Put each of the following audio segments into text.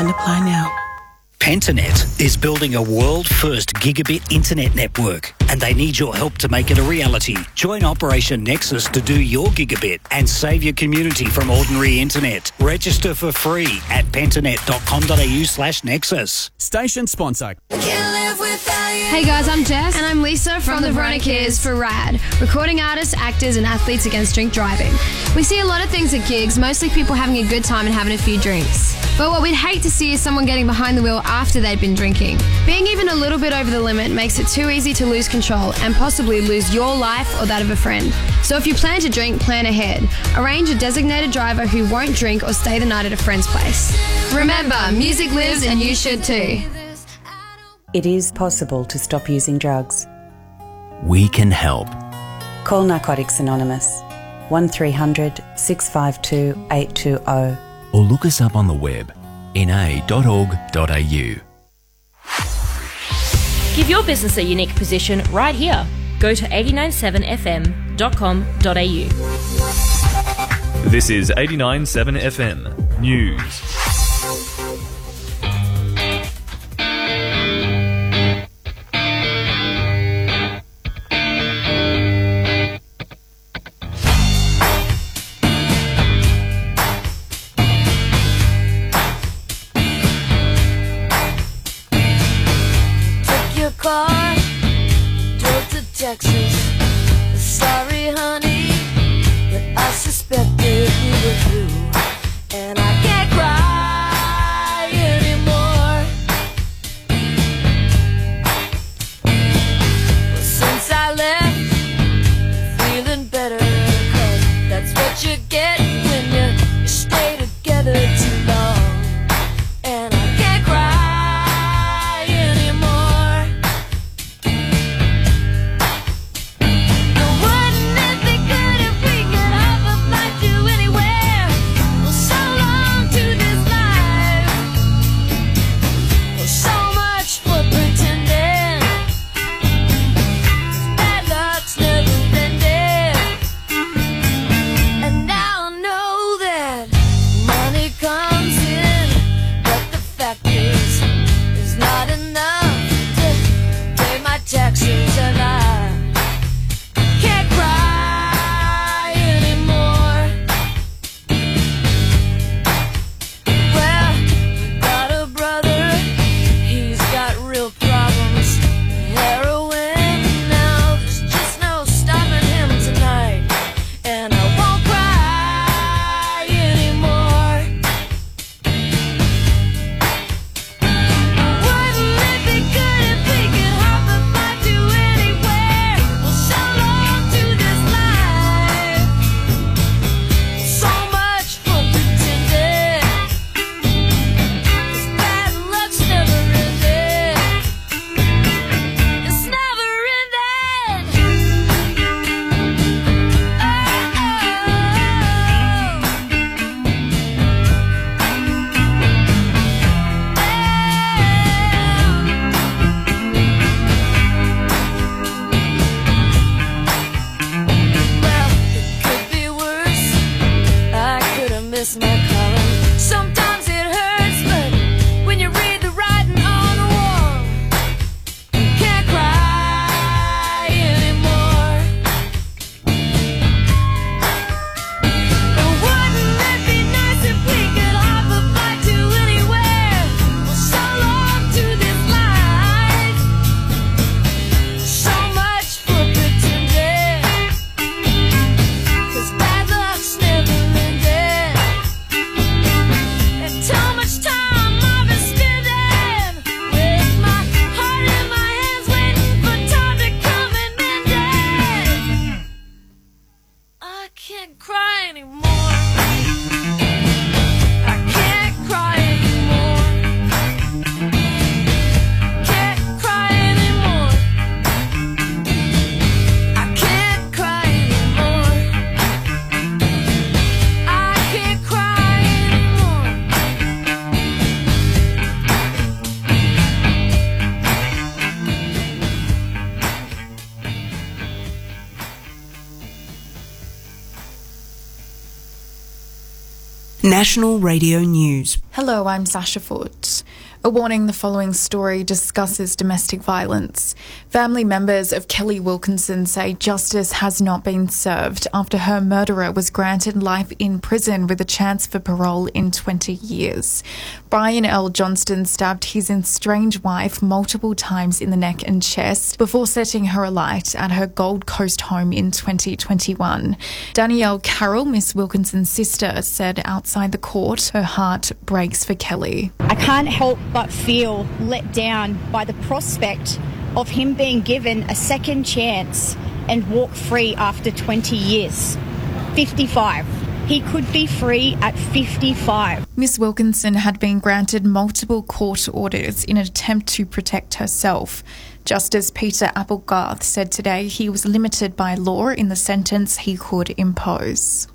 and apply now. Pentanet is building a world first gigabit internet network and they need your help to make it a reality. Join Operation Nexus to do your gigabit and save your community from ordinary internet. Register for free at pentanet.com.au slash nexus. Station sponsor. Hey guys, I'm Jess. And I'm Lisa from, the Veronicas for RAD, recording artists, actors, and athletes against drink driving. We see a lot of things at gigs, mostly people having a good time and having a few drinks. But what we'd hate to see is someone getting behind the wheel after they'd been drinking. Being even a little bit over the limit makes it too easy to lose control and possibly lose your life or that of a friend. So if you plan to drink, plan ahead. Arrange a designated driver who won't drink or stay the night at a friend's place. Remember, music lives and you should too. It is possible to stop using drugs. We can help. Call Narcotics Anonymous 1300 652 820 Or look us up on the web na.org.au. Give your business a unique position right here. Go to 897fm.com.au. This is 89.7 FM News. National Radio News. Hello, I'm Sasha Foot. A warning the following story discusses domestic violence. Family members of Kelly Wilkinson say justice has not been served after her murderer was granted life in prison with a chance for parole in 20 years. Brian L. Johnston stabbed his estranged wife multiple times in the neck and chest before setting her alight at her Gold Coast home in 2021. Danielle Carroll, Miss Wilkinson's sister, said outside the court her heart breaks for Kelly. I can't help but feel let down by the prospect of him being given a second chance and walk free after 20 years. 55. He could be free at 55. Miss Wilkinson had been granted multiple court orders in an attempt to protect herself. Justice Peter Applegarth said today he was limited by law in the sentence he could impose.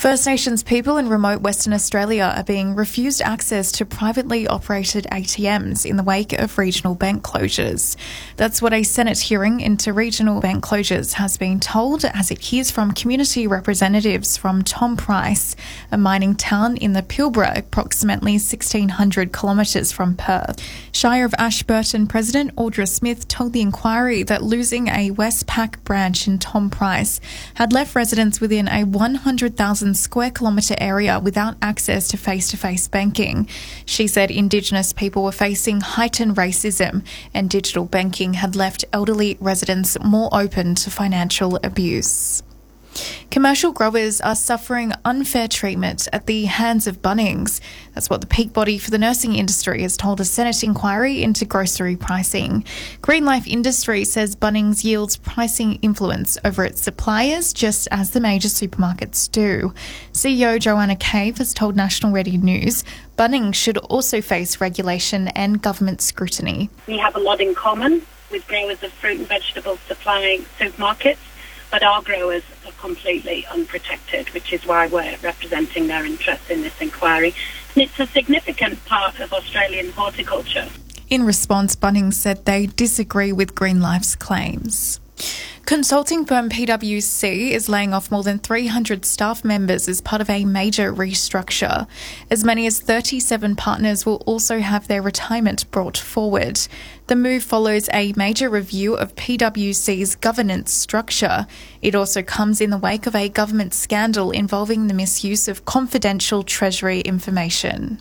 First Nations people in remote Western Australia are being refused access to privately operated ATMs in the wake of regional bank closures. That's what a Senate hearing into regional bank closures has been told as it hears from community representatives from Tom Price, a mining town in the Pilbara, approximately 1600 kilometres from Perth. Shire of Ashburton President Audra Smith told the inquiry that losing a Westpac branch in Tom Price had left residents within a 100,000 square kilometre area without access to face to face banking. She said Indigenous people were facing heightened racism and digital banking had left elderly residents more open to financial abuse. Commercial growers are suffering unfair treatment at the hands of Bunnings. That's what the peak body for the nursing industry has told a Senate inquiry into grocery pricing. Green Life Industry says Bunnings yields pricing influence over its suppliers, just as the major supermarkets do. CEO Joanna Cave has told National Radio News Bunnings should also face regulation and government scrutiny. We have a lot in common with growers of fruit and vegetables supplying supermarkets but our growers completely unprotected, which is why we're representing their interests in this inquiry. And it's a significant part of Australian horticulture. In response, Bunnings said they disagree with Green Life's claims. Consulting firm PwC is laying off more than 300 staff members as part of a major restructure. As many as 37 partners will also have their retirement brought forward. The move follows a major review of PwC's governance structure. It also comes in the wake of a government scandal involving the misuse of confidential Treasury information.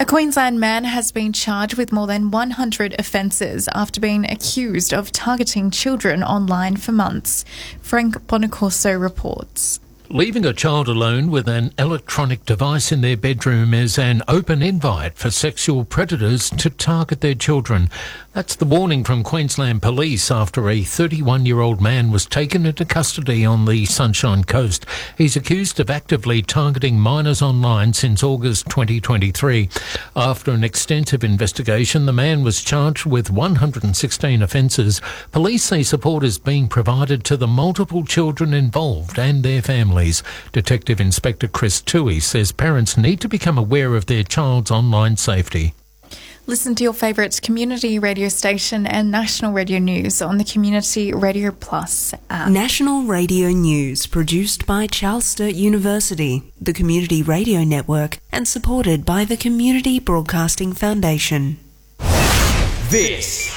A Queensland man has been charged with more than 100 offences after being accused of targeting children online for months. Frank Bonacorso reports. Leaving a child alone with an electronic device in their bedroom is an open invite for sexual predators to target their children. That's the warning from Queensland Police after a 31 year old man was taken into custody on the Sunshine Coast. He's accused of actively targeting minors online since August 2023. After an extensive investigation, the man was charged with 116 offences. Police say support is being provided to the multiple children involved and their families. Detective Inspector Chris Toohey says parents need to become aware of their child's online safety. Listen to your favourite community radio station and national radio news on the Community Radio Plus app. National Radio News, produced by Charles Sturt University, the Community Radio Network, and supported by the Community Broadcasting Foundation. This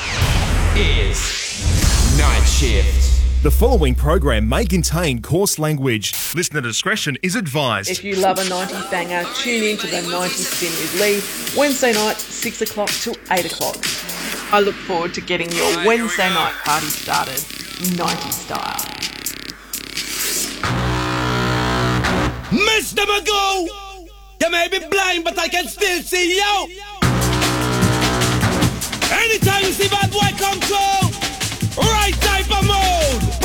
is Night Shift. The following program may contain coarse language. Listener discretion is advised. If you love a 90s banger, tune in to the 90s Spin with Lee, Wednesday night, 6 o'clock to 8 o'clock. I look forward to getting your Wednesday night party started, 90s style. Mr. Magoo! You may be blind, but I can still see you! Anytime you see bad boy come through, right type of mode!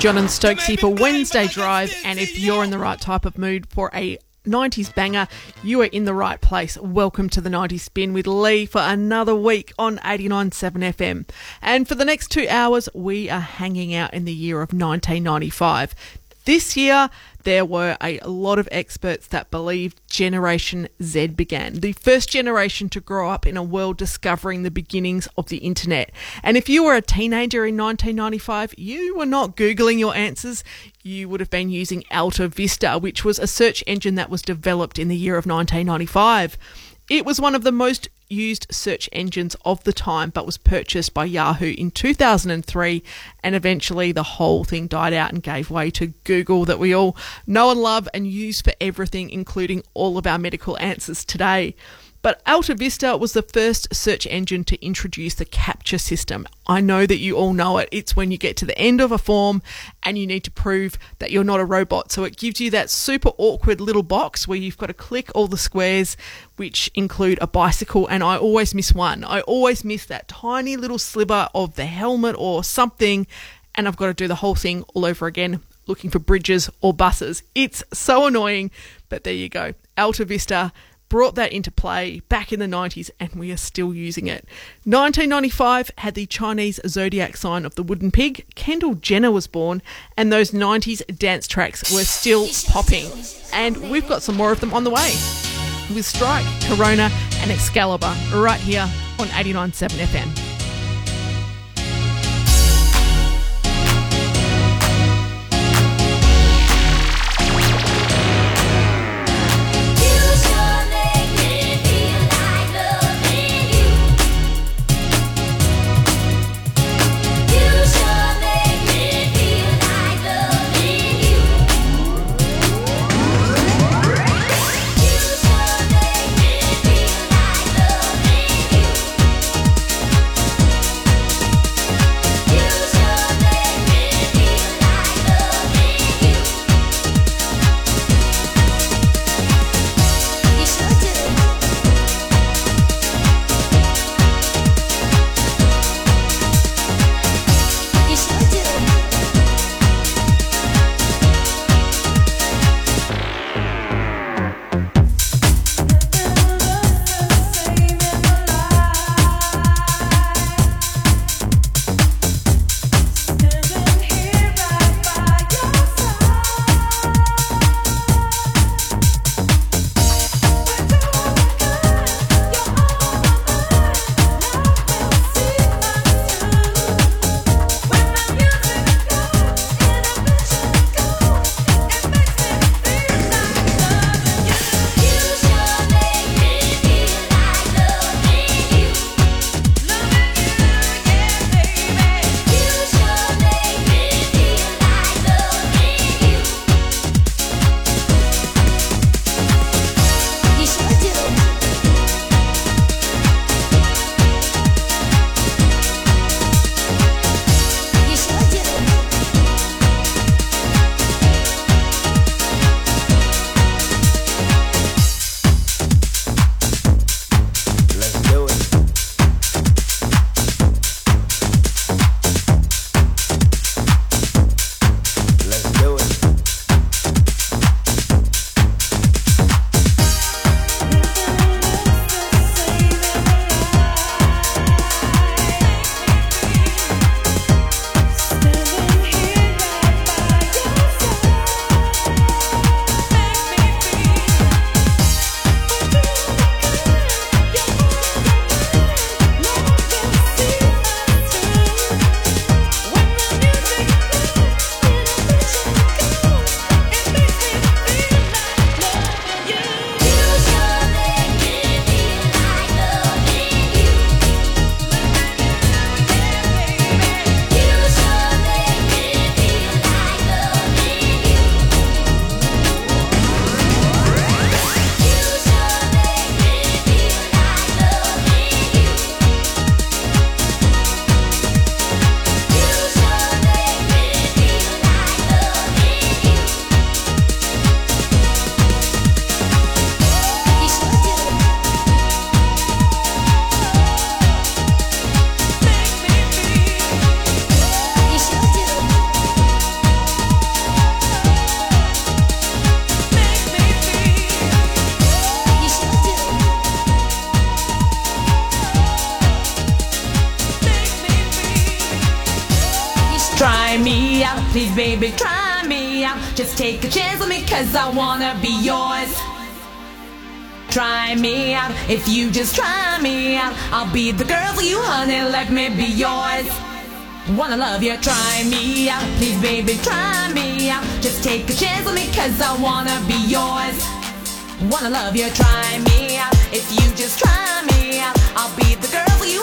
John and Stokesy, for Wednesday Drive. And if you're in the right type of mood for a 90s banger, you are in the right place. Welcome to the 90s Spin with Lee for another week on 89.7 FM. And for the next two hours, we are hanging out in the year of 1995. This year, there were a lot of experts that believed Generation Z began, the first generation to grow up in a world discovering the beginnings of the internet. And if you were a teenager in 1995, you were not Googling your answers. You would have been using Alta Vista, which was a search engine that was developed in the year of 1995. It was one of the most used search engines of the time, but was purchased by Yahoo in 2003, and eventually the whole thing died out and gave way to Google, that we all know and love and use for everything, including all of our medical answers today. But Alta Vista was the first search engine to introduce the CAPTCHA system. I know that you all know it. It's when you get to the end of a form and you need to prove that you're not a robot. So it gives you that super awkward little box where you've got to click all the squares, which include a bicycle. And I always miss one. I always miss that tiny little sliver of the helmet or something. And I've got to do the whole thing all over again looking for bridges or buses. It's so annoying, but there you go. Alta Vista brought that into play back in the 90s and we are still using it. 1995 had the Chinese zodiac sign of the wooden pig. Kendall Jenner was born and those 90s dance tracks were still popping. And we've got some more of them on the way with Strike, Corona and Excalibur right here on 89.7 FM. Cause I wanna be yours. Try me out, if you just try me out, I'll be the girl for you, honey, let me be yours. Wanna love you, try me out, please baby, try me out. Just take a chance on me cause I wanna be yours. Wanna love you, try me out, if you just try me out, I'll be the girl for you,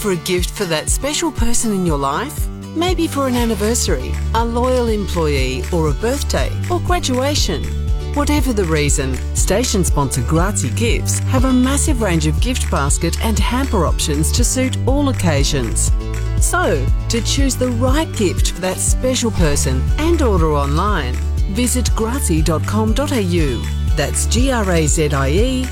for a gift for that special person in your life? Maybe for an anniversary, a loyal employee, or a birthday, or graduation. Whatever the reason, station sponsor Grazie Gifts have a massive range of gift basket and hamper options to suit all occasions. So, to choose the right gift for that special person and order online, visit grazie.com.au. That's G R A Z I E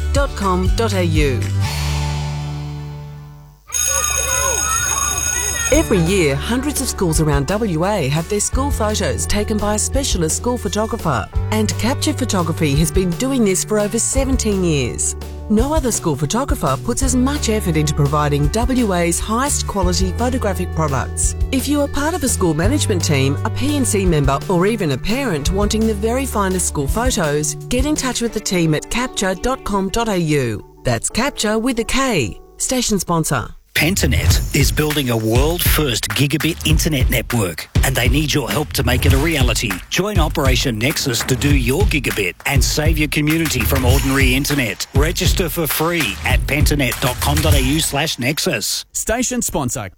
Every year, hundreds of schools around WA have their school photos taken by a specialist school photographer, and Kapture Photography has been doing this for over 17 years. No other school photographer puts as much effort into providing WA's highest quality photographic products. If you are part of a school management team, a P&C member, or even a parent wanting the very finest school photos, get in touch with the team at kapture.com.au. That's Kapture with a K. Station sponsor. Pentanet is building a world first gigabit internet network and they need your help to make it a reality. Join Operation Nexus to do your gigabit and save your community from ordinary internet. Register for free at pentanet.com.au slash nexus. Station sponsor.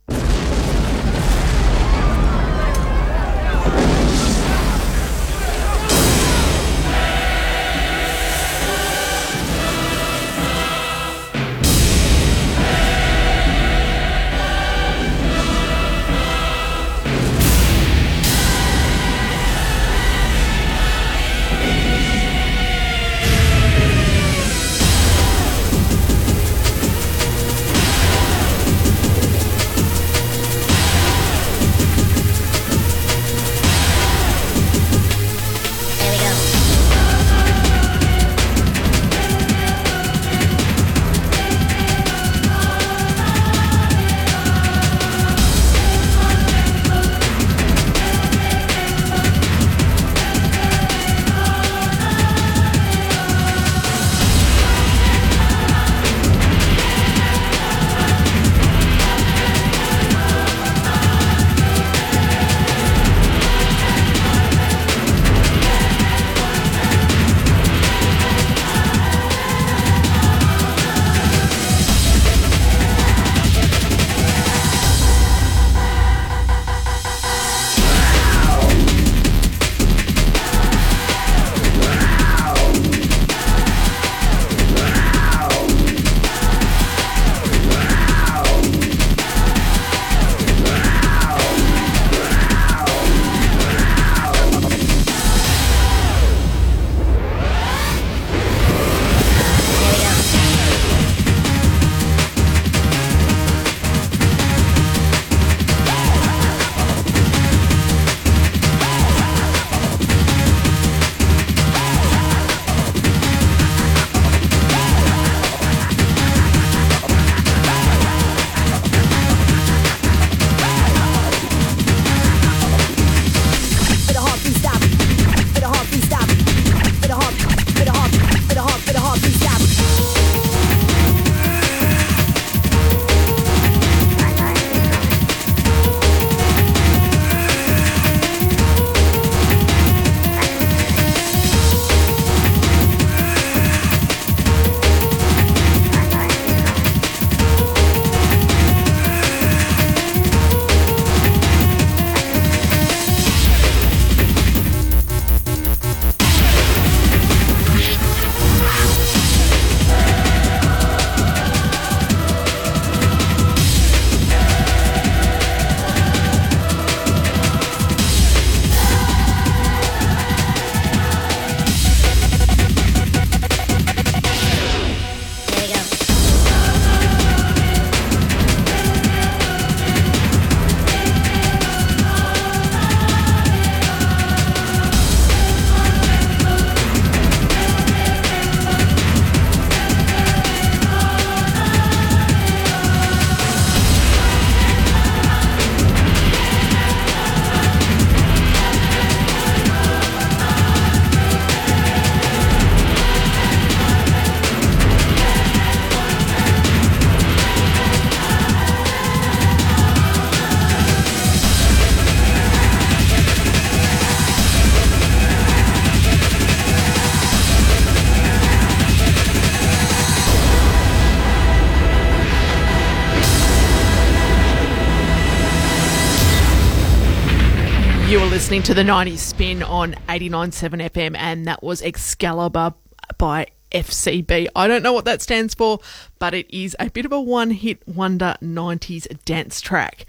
Listening to the 90s spin on 89.7 FM, and that was Excalibur by FCB. I don't know what that stands for, but it is a bit of a one hit wonder 90s dance track.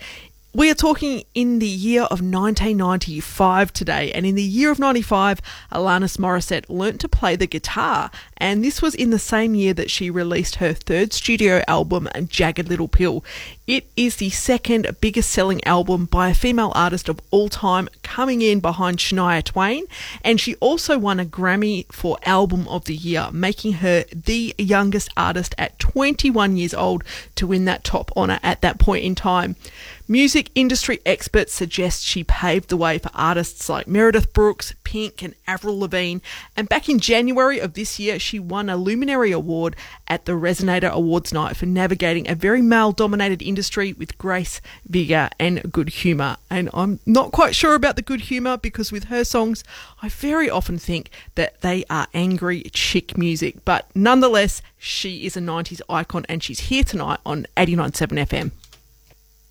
We are talking in the year of 1995 today, and in the year of 95, Alanis Morissette learnt to play the guitar, and this was in the same year that she released her third studio album, Jagged Little Pill. It is the second biggest selling album by a female artist of all time, coming in behind Shania Twain, and she also won a Grammy for Album of the Year, making her the youngest artist at 21 years old to win that top honour at that point in time. Music industry experts suggest she paved the way for artists like Meredith Brooks, Pink, and Avril Lavigne. And back in January of this year, she won a Luminary Award at the Resonator Awards night for navigating a very male dominated industry with grace, vigour, and good humour. And I'm not quite sure about the good humour because with her songs, I very often think that they are angry chick music. But nonetheless, she is a 90s icon and she's here tonight on 89.7 FM.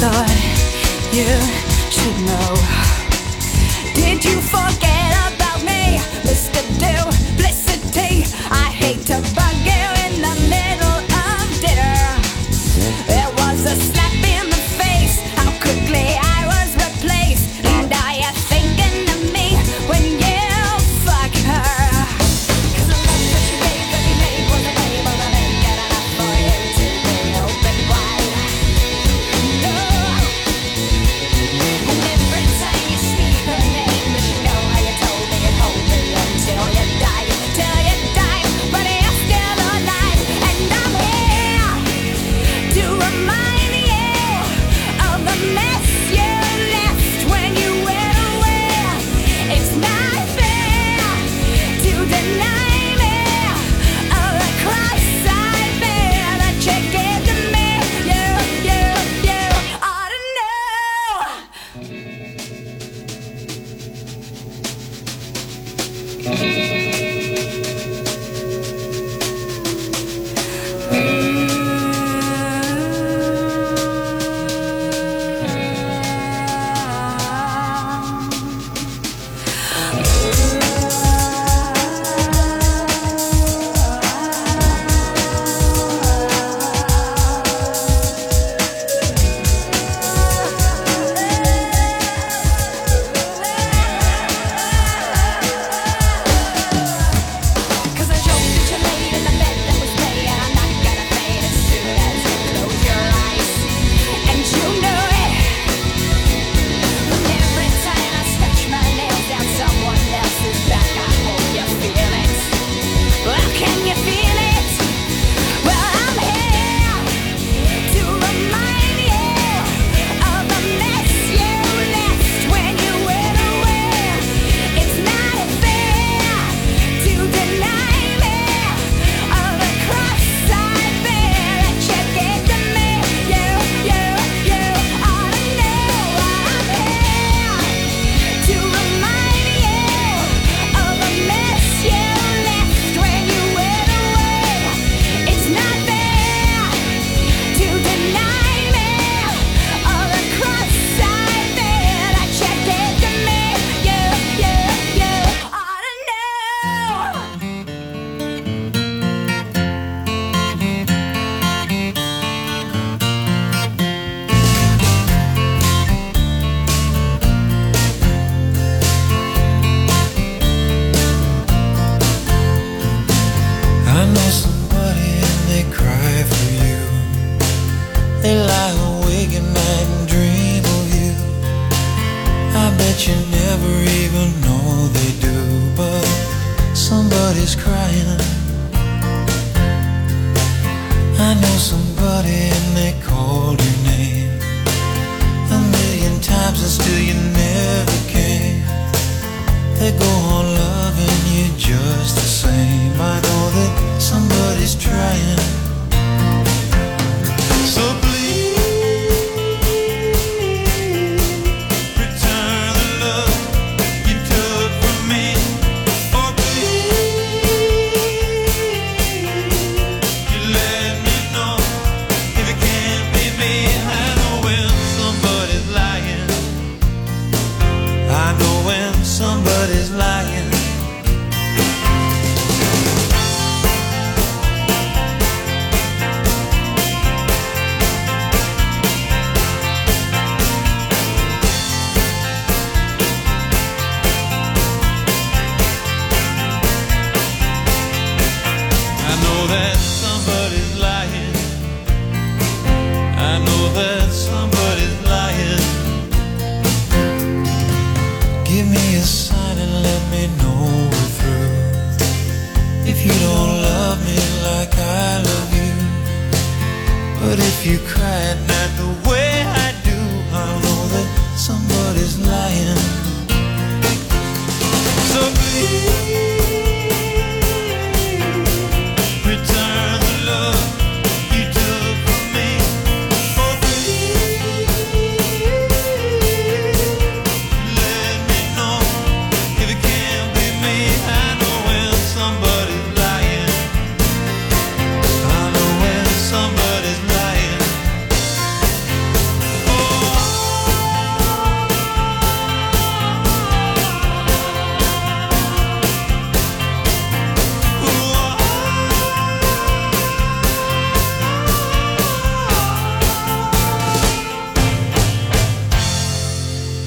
thought you should know.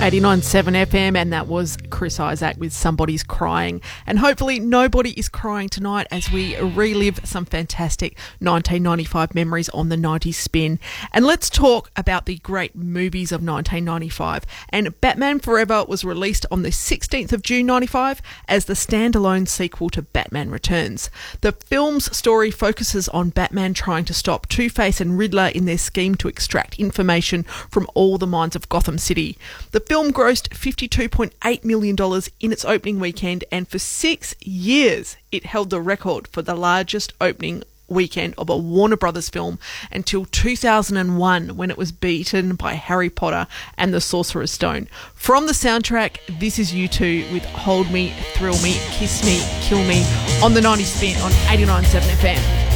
89.7 FM, and that was Chris Isaac with Somebody's Crying. And hopefully, nobody is crying tonight as we relive some fantastic 1995 memories on the 90s spin. And let's talk about the great movies of 1995. And Batman Forever was released on the 16th of June 95 as the standalone sequel to Batman Returns. The film's story focuses on Batman trying to stop Two Face and Riddler in their scheme to extract information from all the minds of Gotham City. The film grossed $52.8 million in its opening weekend, and for six years it held the record for the largest opening weekend of a Warner Brothers film until 2001 when it was beaten by Harry Potter and the Sorcerer's Stone. From the soundtrack, this is U2 with Hold Me, Thrill Me, Kiss Me, Kill Me on the 90 spin on 89.7 FM.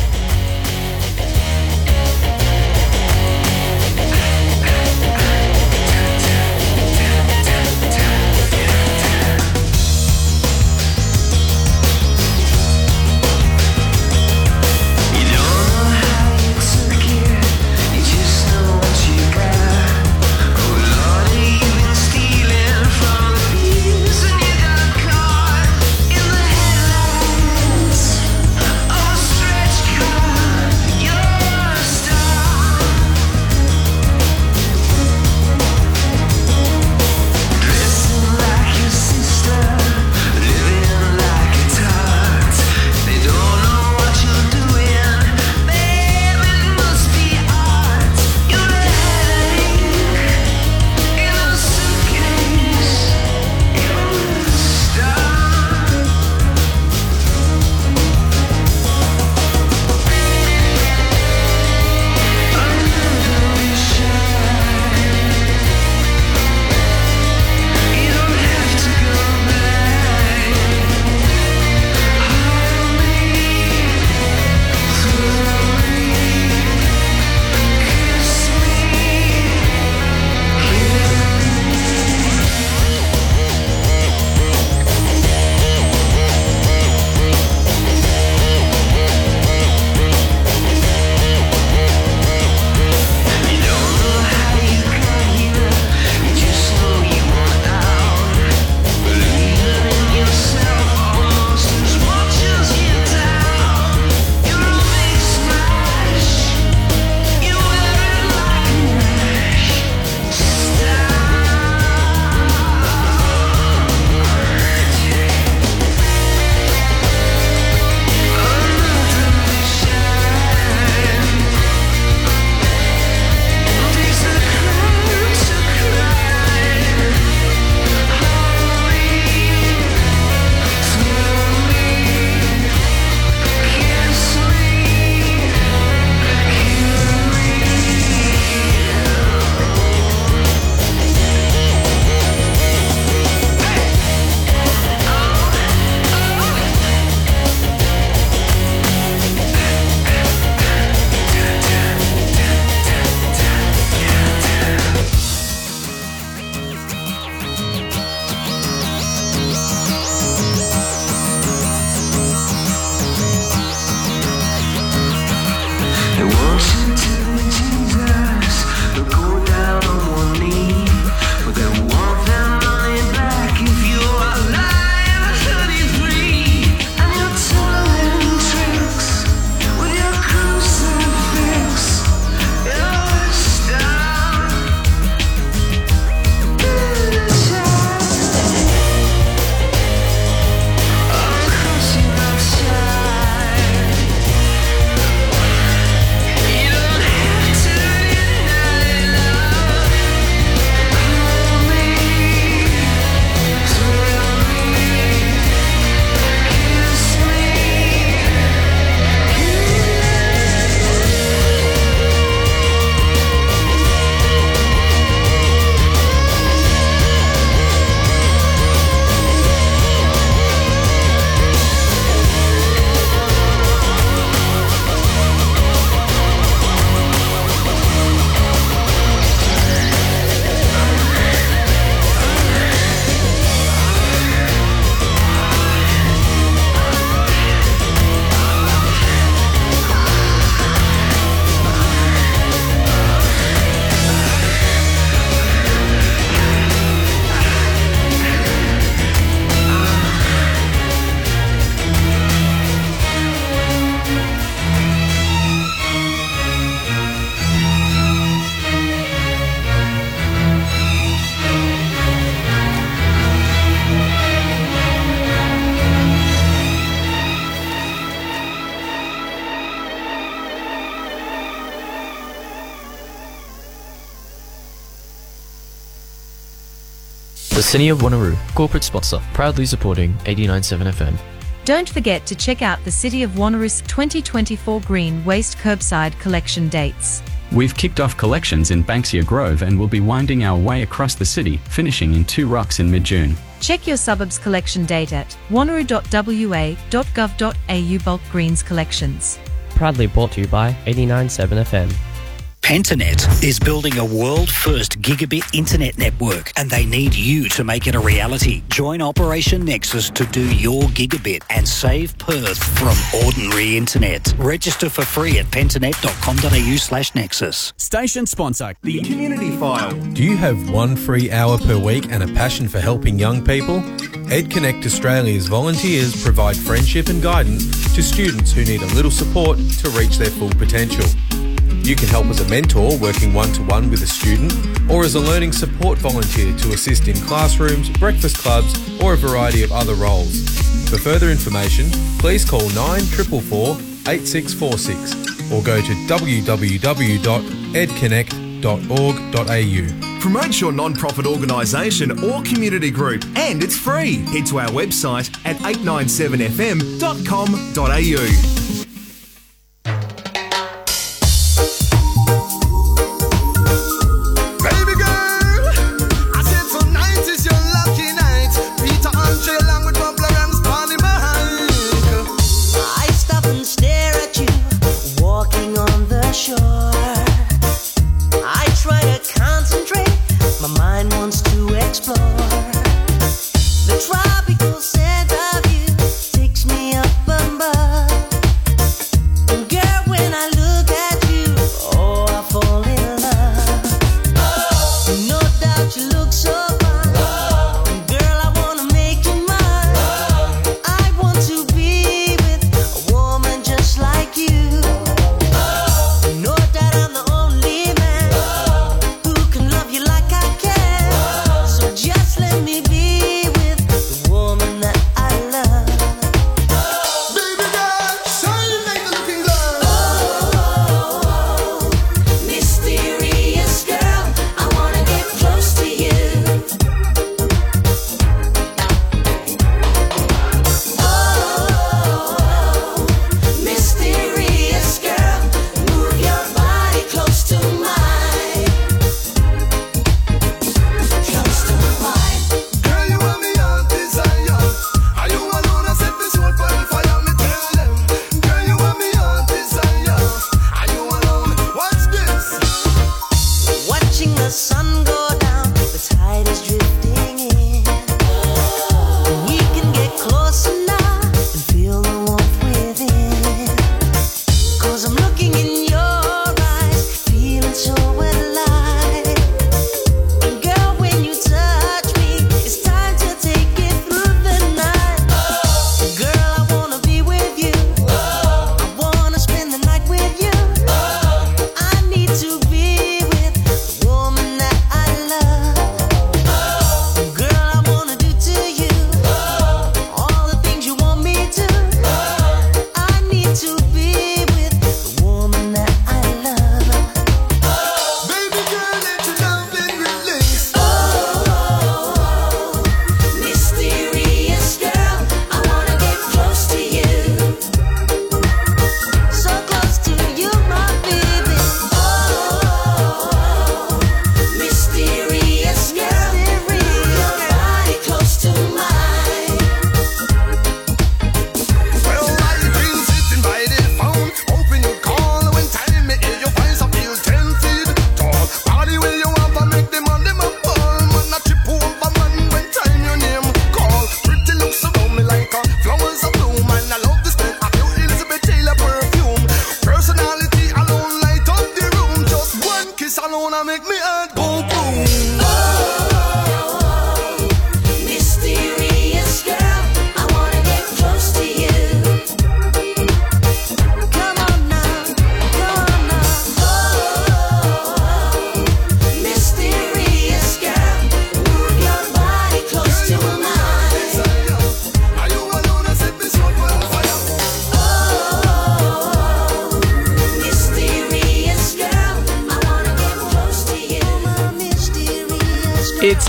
City of Wanneroo, corporate sponsor, proudly supporting 89.7 FM. Don't forget to check out the City of Wanneroo's 2024 Green Waste Curbside Collection dates. We've kicked off collections in Banksia Grove and will be winding our way across the city, finishing in Two Rocks in mid June. Check your suburbs collection date at wanneroo.wa.gov.au bulk greens collections. Proudly brought to you by 89.7 FM. Pentanet is building a world first gigabit internet network and they need you to make it a reality. Join Operation Nexus to do your gigabit and save Perth from ordinary internet. Register for free at pentanet.com.au slash nexus. Station sponsor, the Community File. Do you have one free hour per week and a passion for helping young people? EdConnect Australia's volunteers provide friendship and guidance to students who need a little support to reach their full potential. You can help as a mentor working one to one with a student or as a learning support volunteer to assist in classrooms, breakfast clubs, or a variety of other roles. For further information, please call 9444 8646 or go to www.edconnect.org.au. Promote your non-profit organisation or community group and it's free. Head to our website at 897fm.com.au.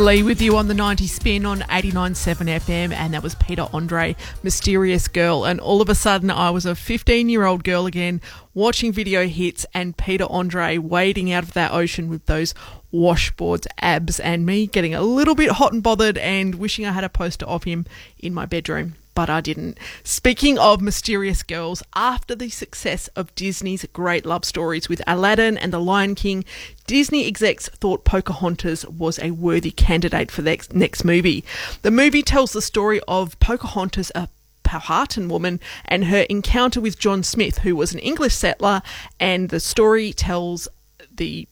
Lee with you on the 90 spin on 89.7 FM, and that was Peter Andre, Mysterious Girl. And all of a sudden, I was a 15 year old girl again watching video hits and Peter Andre wading out of that ocean with those washboards, abs, and me getting a little bit hot and bothered and wishing I had a poster of him in my bedroom but I didn't. Speaking of mysterious girls, after the success of Disney's great love stories with Aladdin and The Lion King, Disney execs thought Pocahontas was a worthy candidate for the next movie. The movie tells the story of Pocahontas, a Powhatan woman, and her encounter with John Smith, who was an English settler, and the story tells the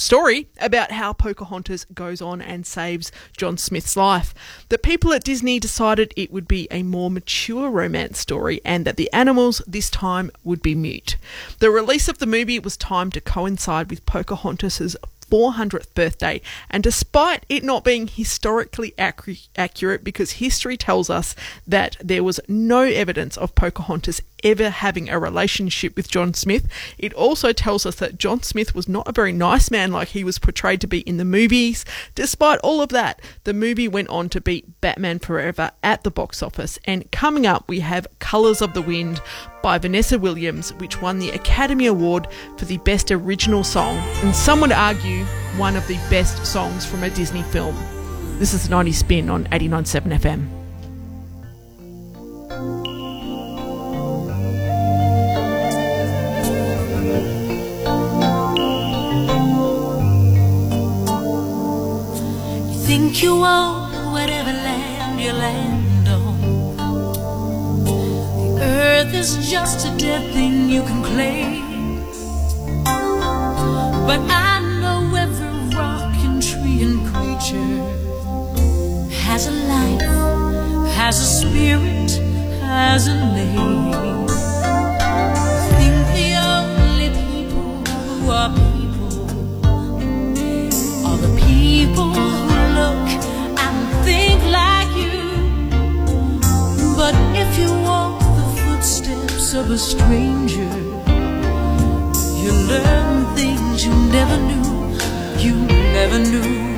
story about how Pocahontas goes on and saves John Smith's life. The people at Disney decided it would be a more mature romance story and that the animals this time would be mute. The release of the movie was timed to coincide with Pocahontas's 400th birthday, and despite it not being historically accurate, because history tells us that there was no evidence of Pocahontas ever having a relationship with John Smith, it also tells us that John Smith was not a very nice man like he was portrayed to be in the movies. Despite all of that, the movie went on to beat Batman Forever at the box office, and coming up, we have Colours of the Wind by Vanessa Williams, which won the Academy Award for the Best Original Song, and some would argue one of the best songs from a Disney film. This is the 90 Spin on 89.7 FM. Think you own whatever land you land on. The earth is just a dead thing you can claim. But I know every rock and tree and creature has a life, has a spirit, has a name. Think the only people who are people are the people of a stranger, you learn things you never knew, you never knew.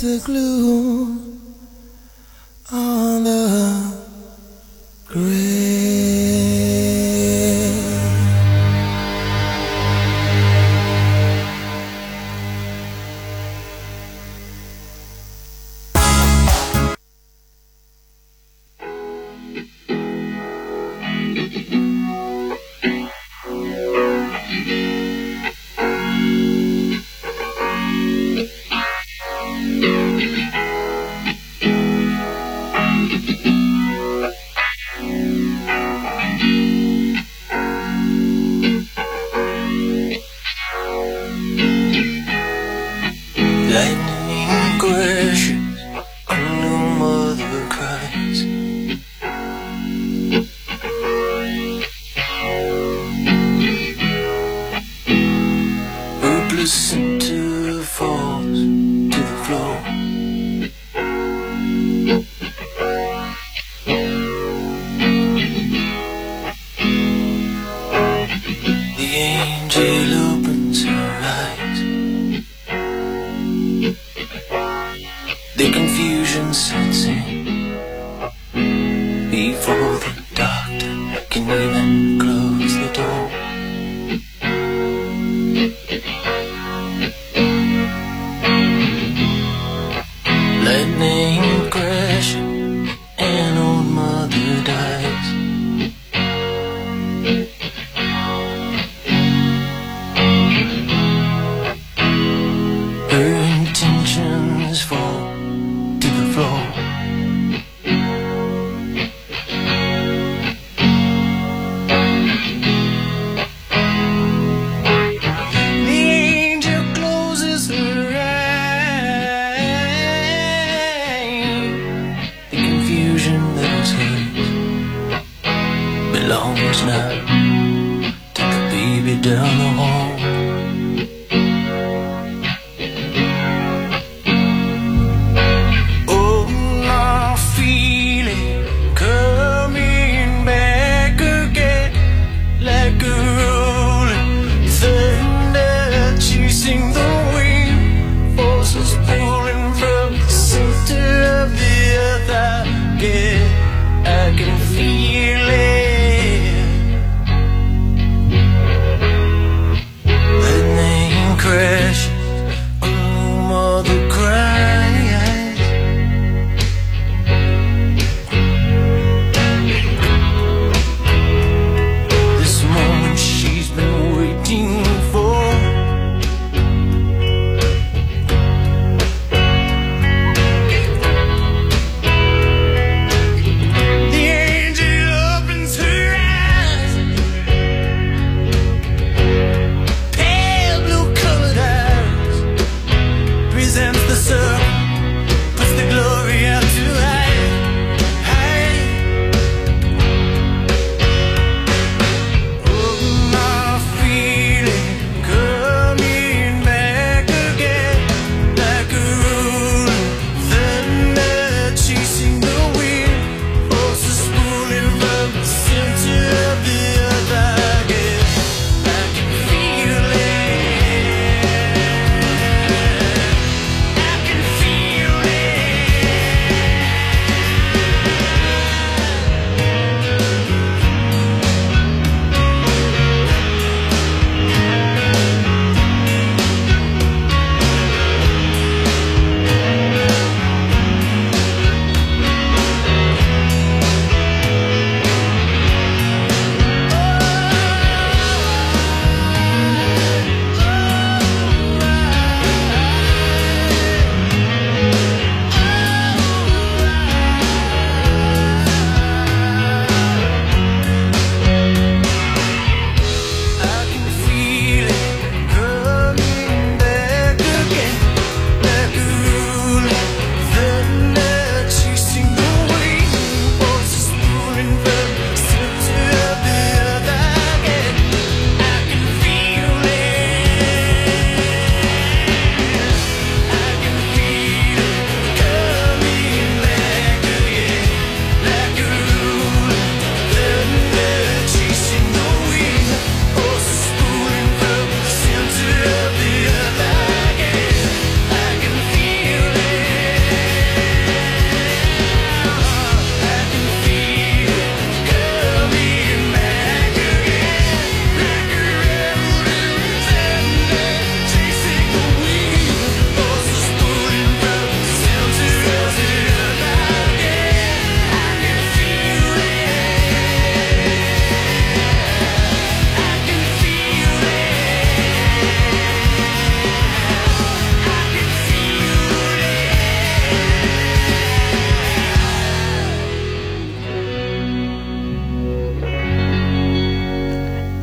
the glue.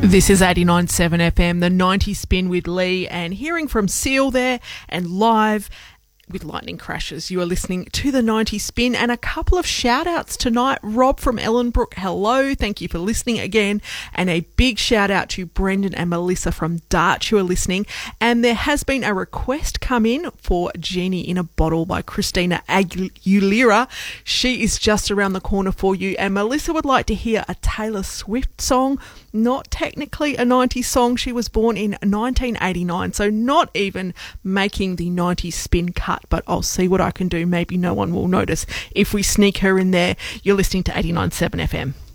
This is 89.7 FM, the 90 spin with Lee, and hearing from Seal there and live with lightning crashes. You are listening to the 90 spin and a couple of shout outs tonight. Rob from Ellenbrook, hello. Thank you for listening again. And a big shout out to Brendan and Melissa from Darch who are listening. And there has been a request come in for Genie in a Bottle by Christina Aguilera. She is just around the corner for you. And Melissa would like to hear a Taylor Swift song. Not technically a 90s song. She was born in 1989, so not even making the 90s spin cut, but I'll see what I can do. Maybe no one will notice if we sneak her in there. You're listening to 89.7 FM.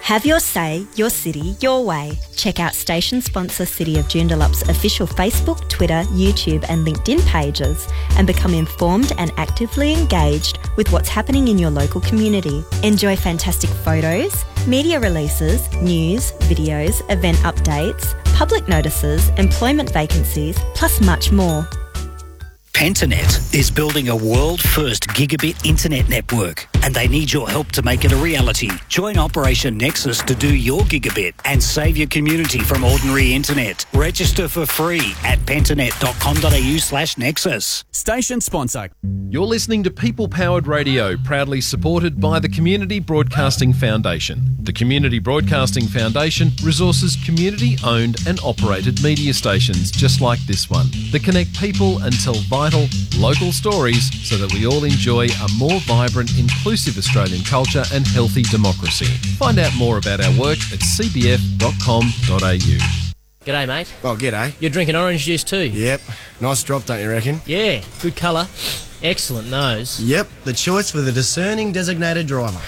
Have your say, your city, your way. Check out station sponsor City of Joondalup's official Facebook, Twitter, YouTube, and LinkedIn pages and become informed and actively engaged with what's happening in your local community. Enjoy fantastic photos, media releases, news, videos, event updates, public notices, employment vacancies, plus much more. Pentanet is building a world first gigabit internet network, and they need your help to make it a reality. Join Operation Nexus to do your gigabit and save your community from ordinary internet. Register for free at pentanet.com.au slash nexus. Station sponsor. You're listening to People Powered Radio, proudly supported by the Community Broadcasting Foundation. The Community Broadcasting Foundation resources community owned and operated media stations just like this one that connect people and tell vital local stories so that we all enjoy a more vibrant, inclusive Australian culture and healthy democracy. Find out more about our work at cbf.com.au. G'day, mate. Oh, g'day. You're drinking orange juice too? Yep. Nice drop, don't you reckon? Yeah, good colour. Excellent nose. Yep. The choice for the discerning designated driver.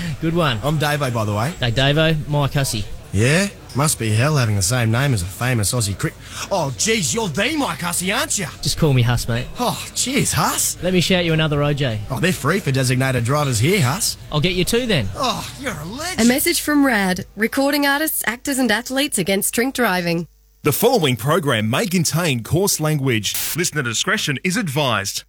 good one. I'm Davo, by the way. Hey, Davo, Mike Hussey. Yeah? Must be hell having the same name as a famous Aussie crick. Oh, geez, you're the Mike Hussey, aren't you? Just call me Huss, mate. Oh, cheers, Huss. Let me shout you another OJ. Oh, they're free for designated drivers here, Huss. I'll get you two then. Oh, you're a legend. A message from RAD, recording artists, actors, and athletes against drink driving. The following program may contain coarse language. Listener discretion is advised.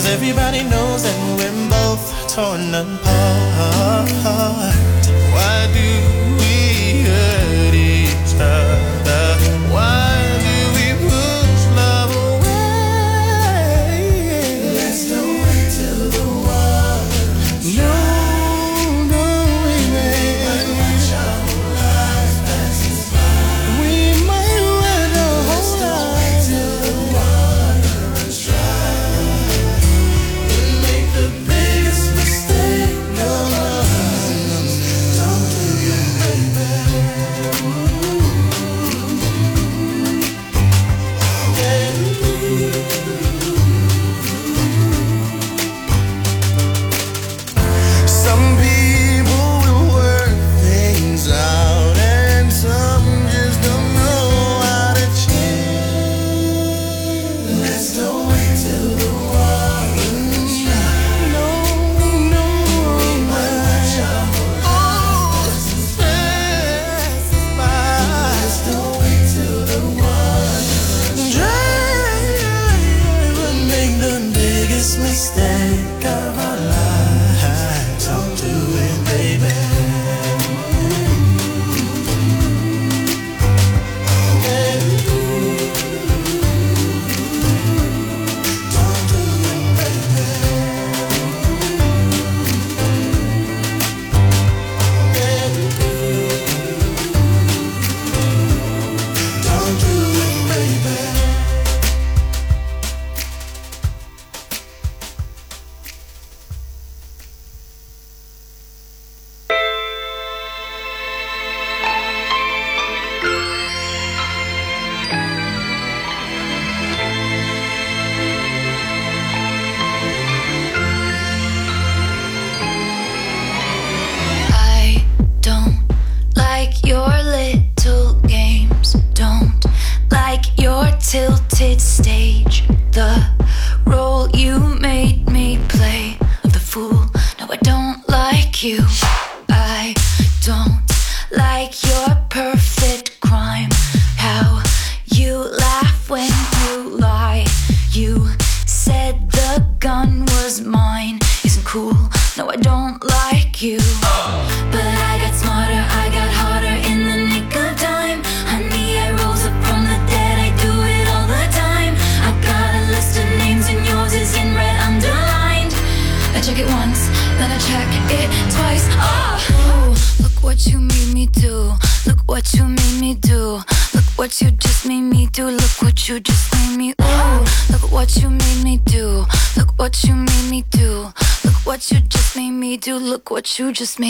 Cause everybody knows that we're both torn apart. you just made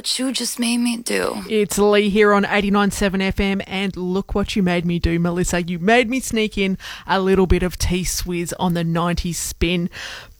What you just made me do. It's Lee here on 89.7 FM, and look what you made me do, Melissa. You made me sneak in a little bit of T Swizz on the 90s spin.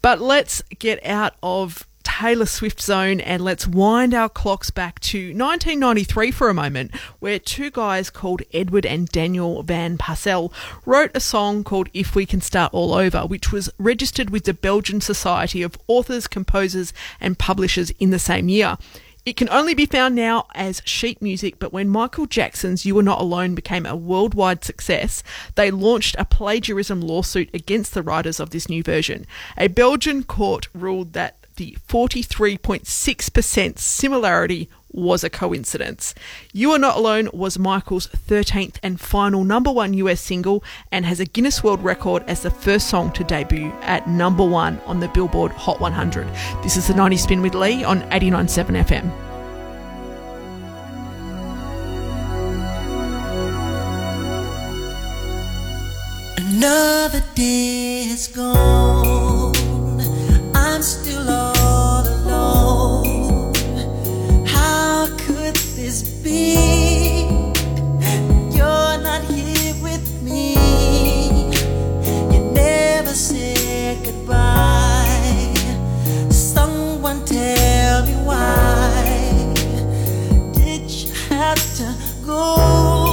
But let's get out of Taylor Swift zone and let's wind our clocks back to 1993 for a moment, where two guys called Edward and Daniel Van Passel wrote a song called If We Can Start All Over, which was registered with the Belgian Society of Authors, Composers, and Publishers in the same year. It can only be found now as sheet music, but when Michael Jackson's You Are Not Alone became a worldwide success, they launched a plagiarism lawsuit against the writers of this new version. A Belgian court ruled that the 43.6% similarity was a coincidence. You Are Not Alone was Michael's 13th and final number one US single and has a Guinness World Record as the first song to debut at number one on the Billboard Hot 100. This is the 90 Spin with Lee on 89.7 FM. Another day is gone. I'm still be? You're not here with me. You never said goodbye. Someone tell me why. Did you have to go?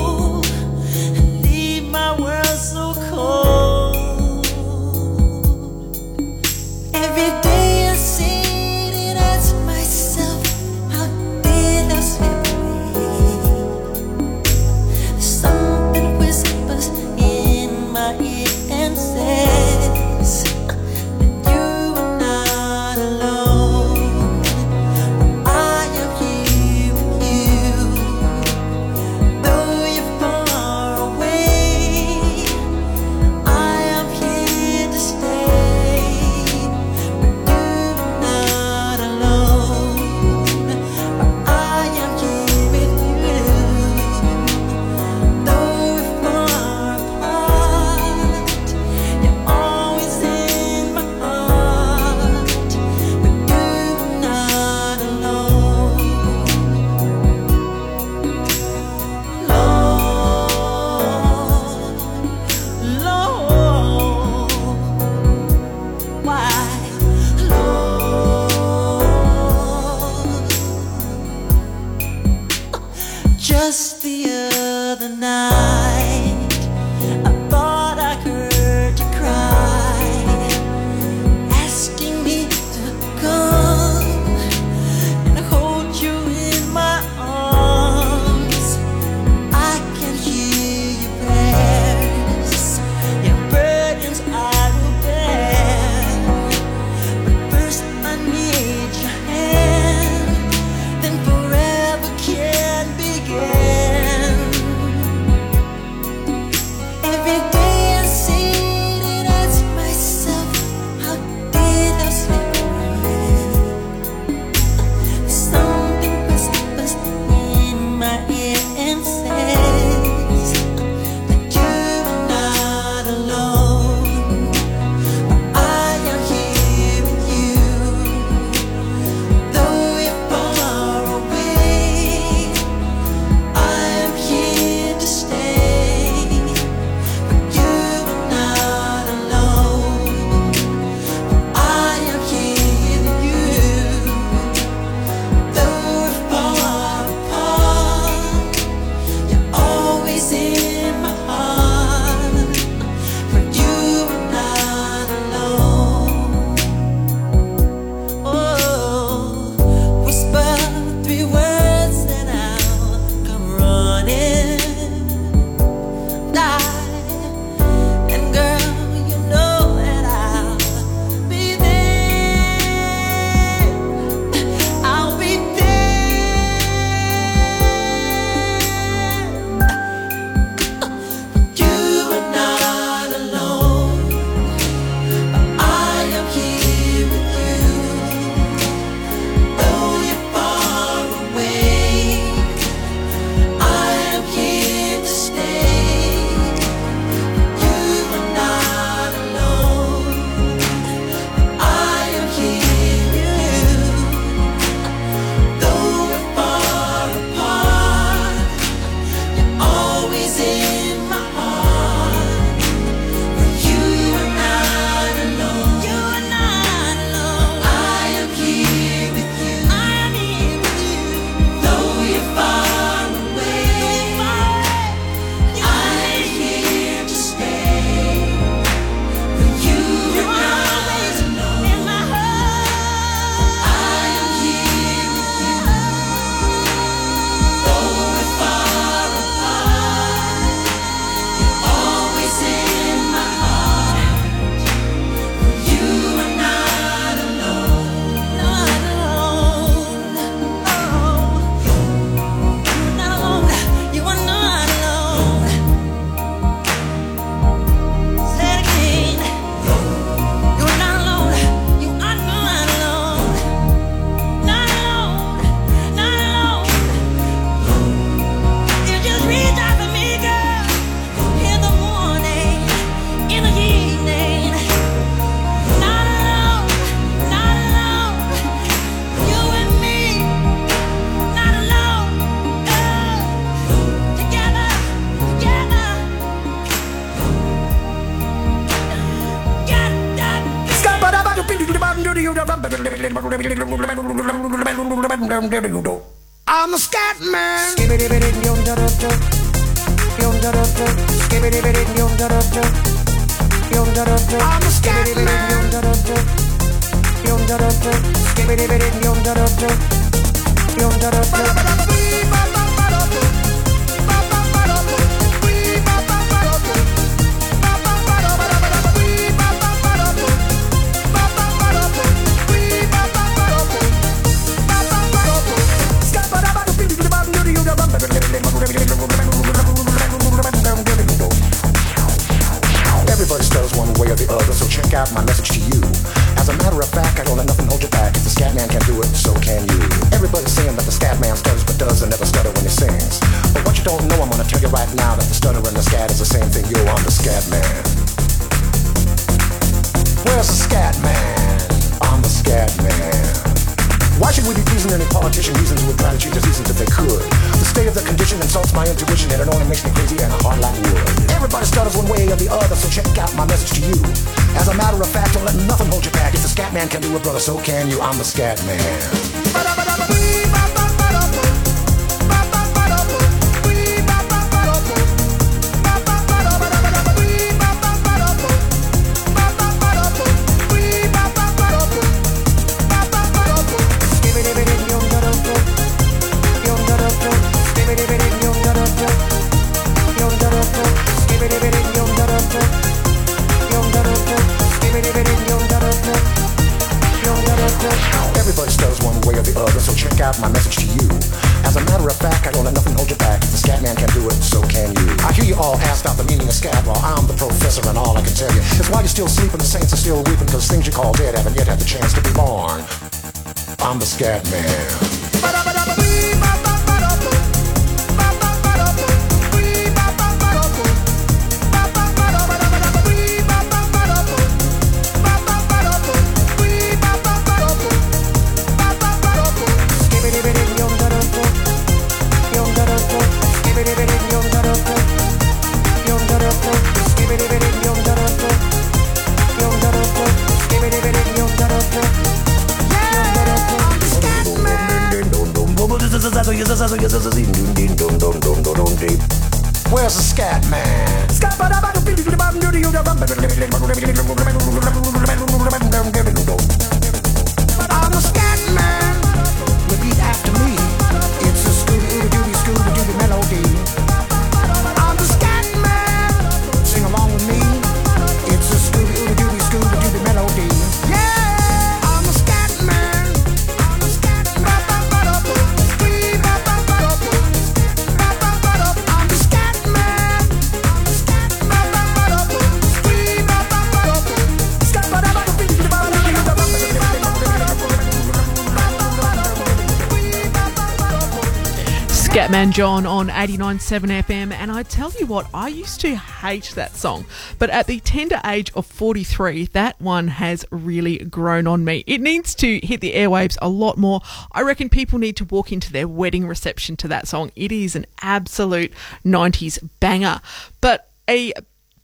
Scatman John on 89.7 FM, and I tell you what, I used to hate that song, but at the tender age of 43, that one has really grown on me. It needs to hit the airwaves a lot more. I reckon people need to walk into their wedding reception to that song. It is an absolute 90s banger. But a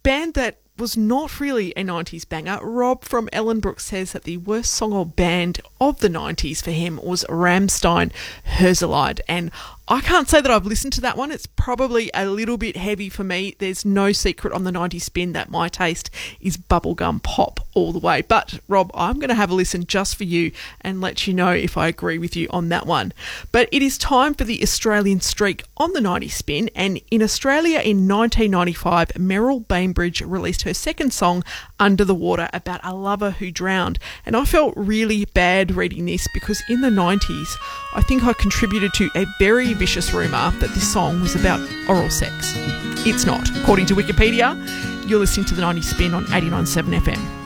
band that was not really a 90s banger. Rob from Ellenbrook says that the worst song or band of the 90s for him was Rammstein Herzeleid. And I can't say that I've listened to that one. It's probably a little bit heavy for me. There's no secret on the 90 spin that my taste is bubblegum pop all the way. But, Rob, I'm going to have a listen just for you and let you know if I agree with you on that one. But it is time for the Australian streak on the 90 spin. And in Australia in 1995, Merril Bainbridge released her second song, Under the Water, about a lover who drowned. And I felt really bad reading this because in the 90s, I think I contributed to a very vicious rumour that this song was about oral sex. It's not. According to Wikipedia, you're listening to the 90s spin on 89.7 FM.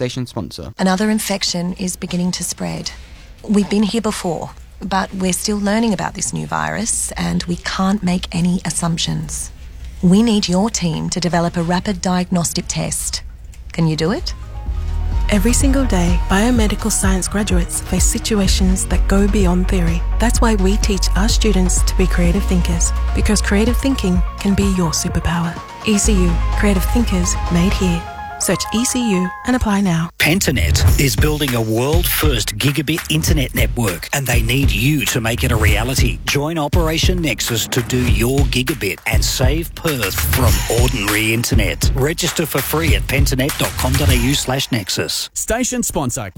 Station sponsor. Another infection is beginning to spread. We've been here before, but we're still learning about this new virus and we can't make any assumptions. We need your team to develop a rapid diagnostic test. Can you do it? Every single day, biomedical science graduates face situations that go beyond theory. That's why we teach our students to be creative thinkers, because creative thinking can be your superpower. ECU, creative thinkers made here. Search ECU and apply now. Pentanet is building a world first gigabit internet network and they need you to make it a reality. Join Operation Nexus to do your gigabit and save Perth from ordinary internet. Register for free at pentanet.com.au slash nexus. Station sponsor.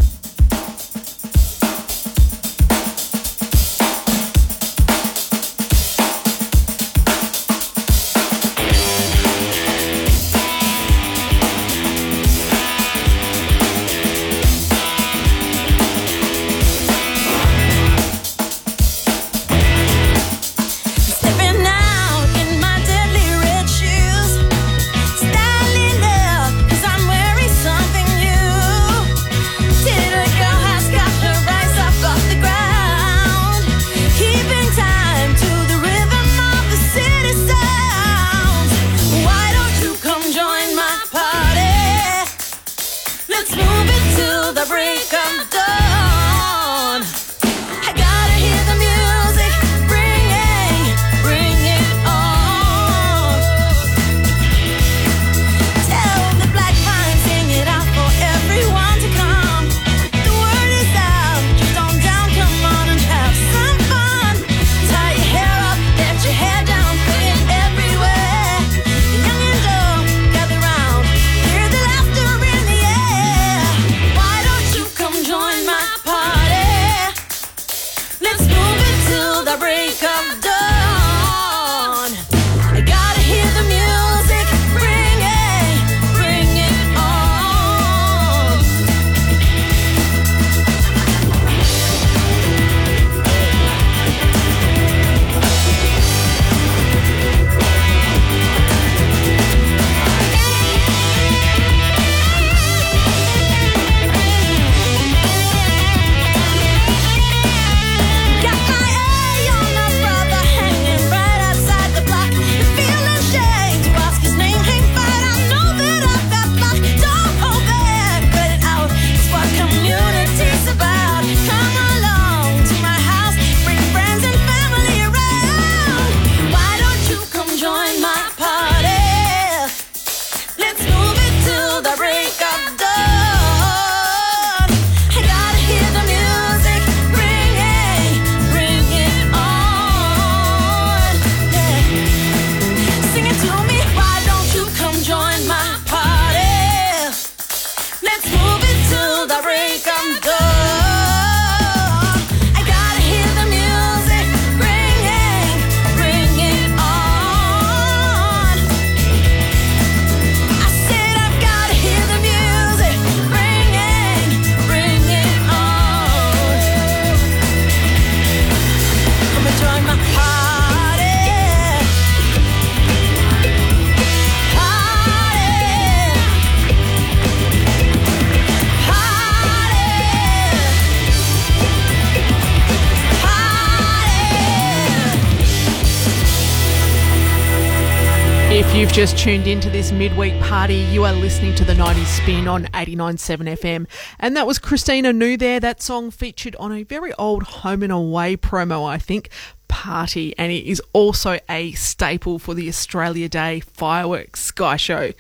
You've just tuned into this midweek party, you are listening to the 90s spin on 89.7 FM. And that was Christine Anu there. That song featured on a very old Home and Away promo, I think, Party. And it is also a staple for the Australia Day fireworks sky show.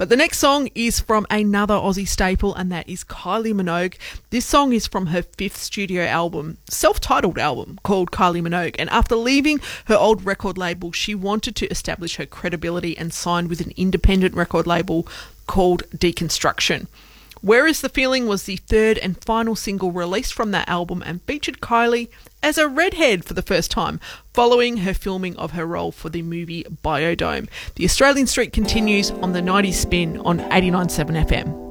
But the next song is from another Aussie staple, and that is Kylie Minogue. This song is from her fifth studio album, self titled album called Kylie Minogue. And after leaving her old record label, she wanted to establish her credibility and signed with an independent record label called Deconstruction. Where is the Feeling was the third and final single released from that album and featured Kylie as a redhead for the first time, following her filming of her role for the movie Biodome. The Australian Street continues on the 90s spin on 89.7 FM.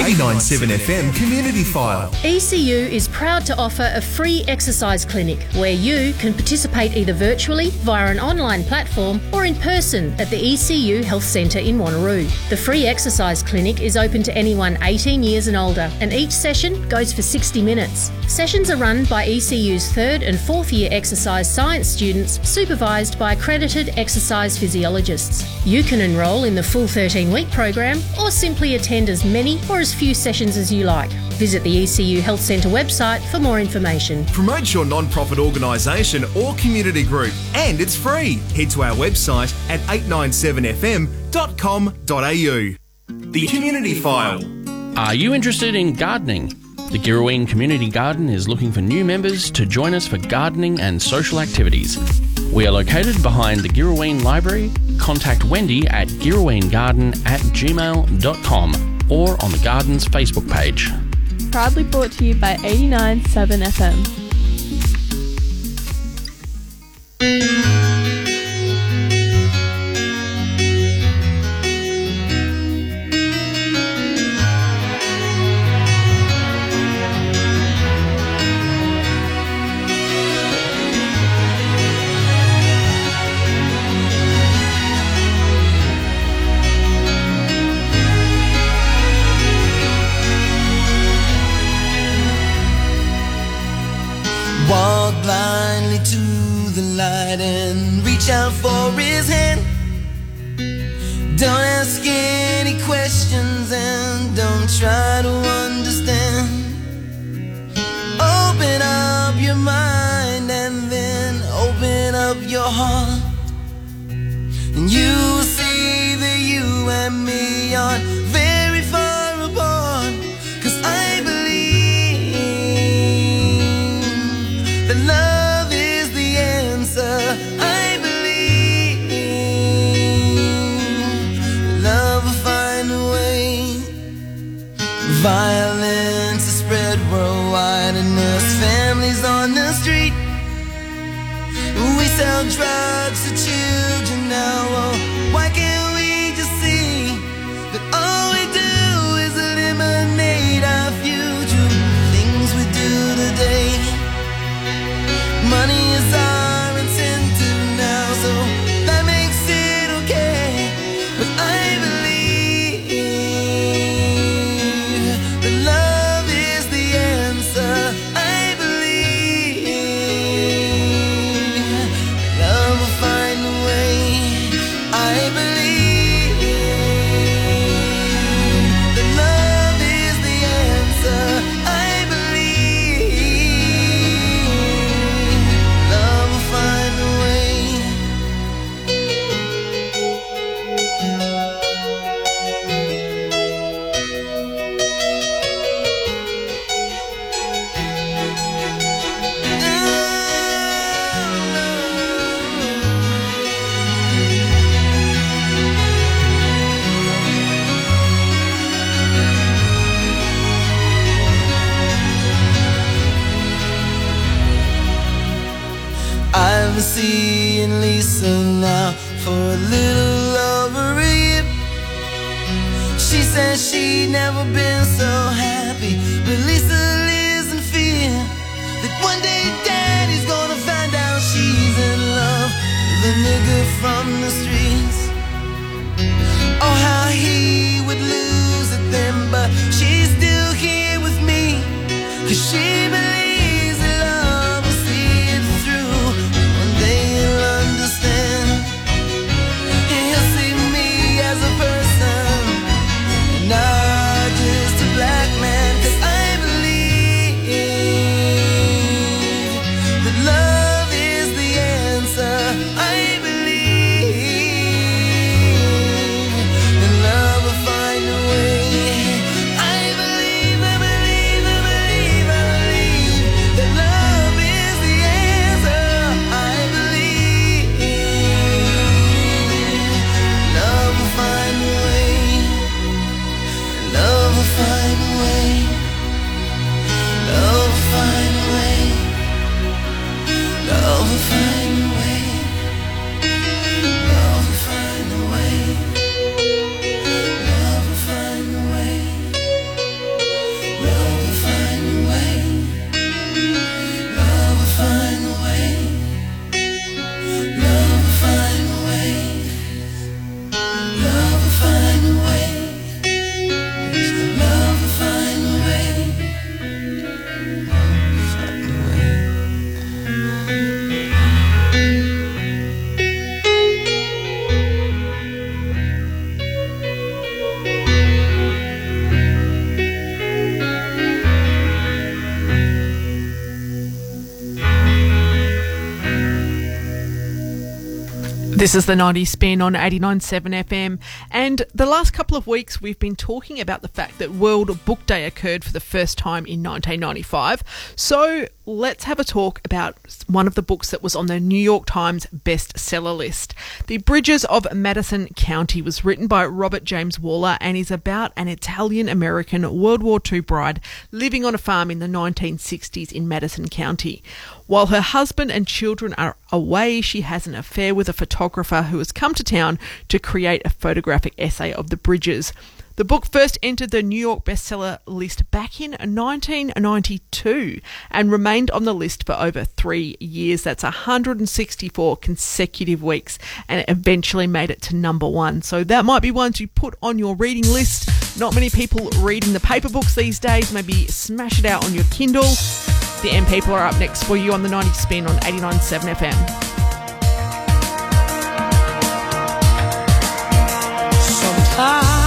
897 FM Community File. ECU is proud to offer a free exercise clinic where you can participate either virtually via an online platform or in person at the ECU Health Centre in Wanneroo. The free exercise clinic is open to anyone 18 years and older, and each session goes for 60 minutes. Sessions are run by ECU's third and fourth year exercise science students, supervised by accredited exercise physiologists. You can enrol in the full 13 week program or simply attend as many or as few sessions as you like. Visit the ECU Health Centre website for more information. Promote your non-profit organisation or community group, and it's free. Head to our website at 897fm.com.au. The Community File. Are you interested in gardening? The Girrawheen Community Garden is looking for new members to join us for gardening and social activities. We are located behind the Girrawheen Library. Contact Wendy at girrawheengarden at gmail.com or on the Garden's Facebook page. Proudly brought to you by 89.7 FM. This is the 90 spin on 89.7 FM. And the last couple of weeks, we've been talking about the fact that World Book Day occurred for the first time in 1995. So let's have a talk about one of the books that was on the New York Times bestseller list. The Bridges of Madison County was written by Robert James Waller and is about an Italian American World War II bride living on a farm in the 1960s in Madison County. While her husband and children are away, she has an affair with a photographer who has come to town to create a photographic essay of the bridges. The book first entered the New York bestseller list back in 1992 and remained on the list for over three years. That's 164 consecutive weeks and it eventually made it to number one. So that might be one to put on your reading list. Not many people reading the paper books these days. Maybe smash it out on your Kindle. The M people are up next for you on the 90 spin on 89.7 FM. Sometimes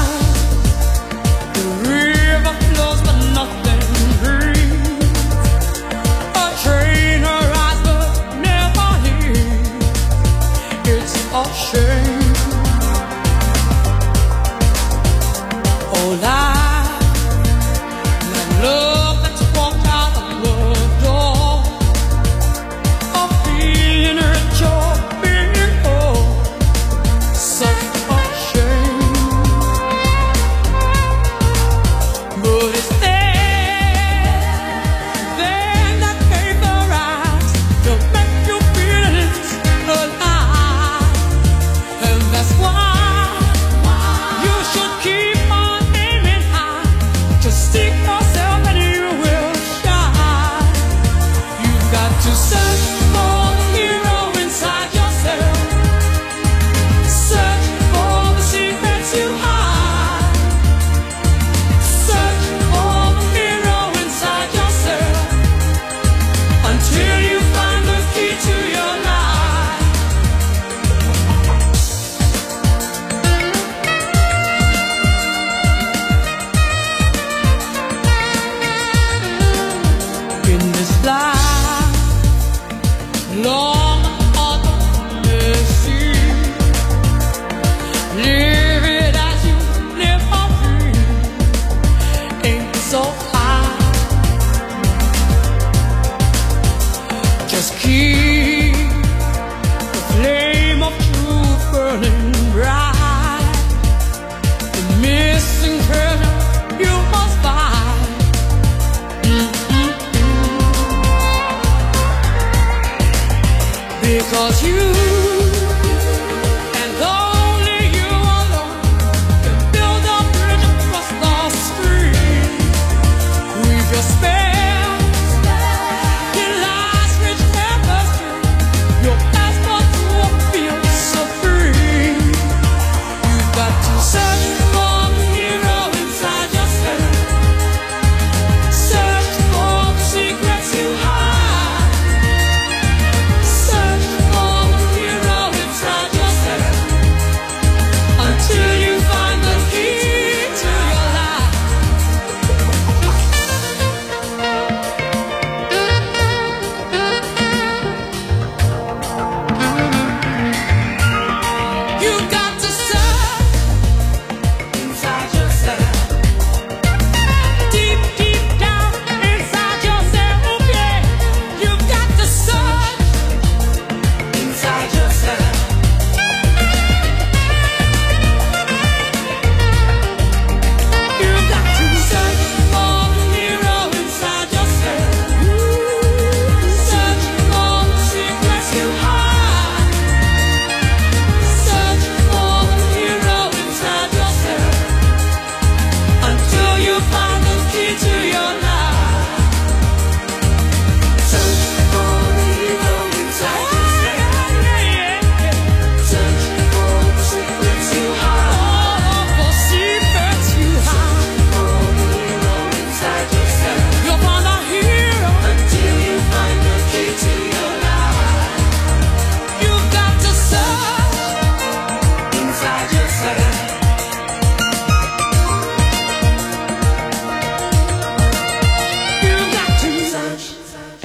Because you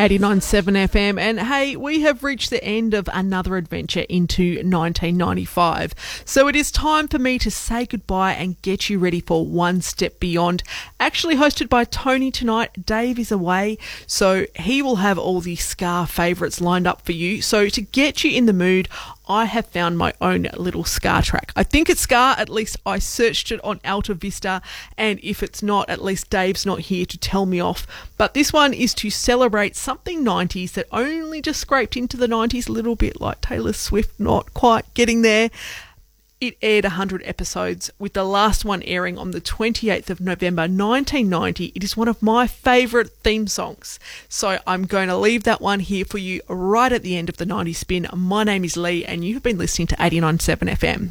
89.7 FM. And hey, we have reached the end of another adventure into 1995. So it is time for me to say goodbye and get you ready for One Step Beyond. Actually hosted by Tony tonight. Dave is away, so he will have all the ska favourites lined up for you. So to get you in the mood, I have found my own little ska track. I think it's ska, at least I searched it on AltaVista, and if it's not, at least Dave's not here to tell me off. But this one is to celebrate something 90s that only just scraped into the 90s a little bit, like Taylor Swift not quite getting there. It aired 100 episodes, with the last one airing on the 28th of November 1990. It is one of my favourite theme songs. So I'm going to leave that one here for you right at the end of the 90s spin. My name is Lee, and you have been listening to 89.7 FM.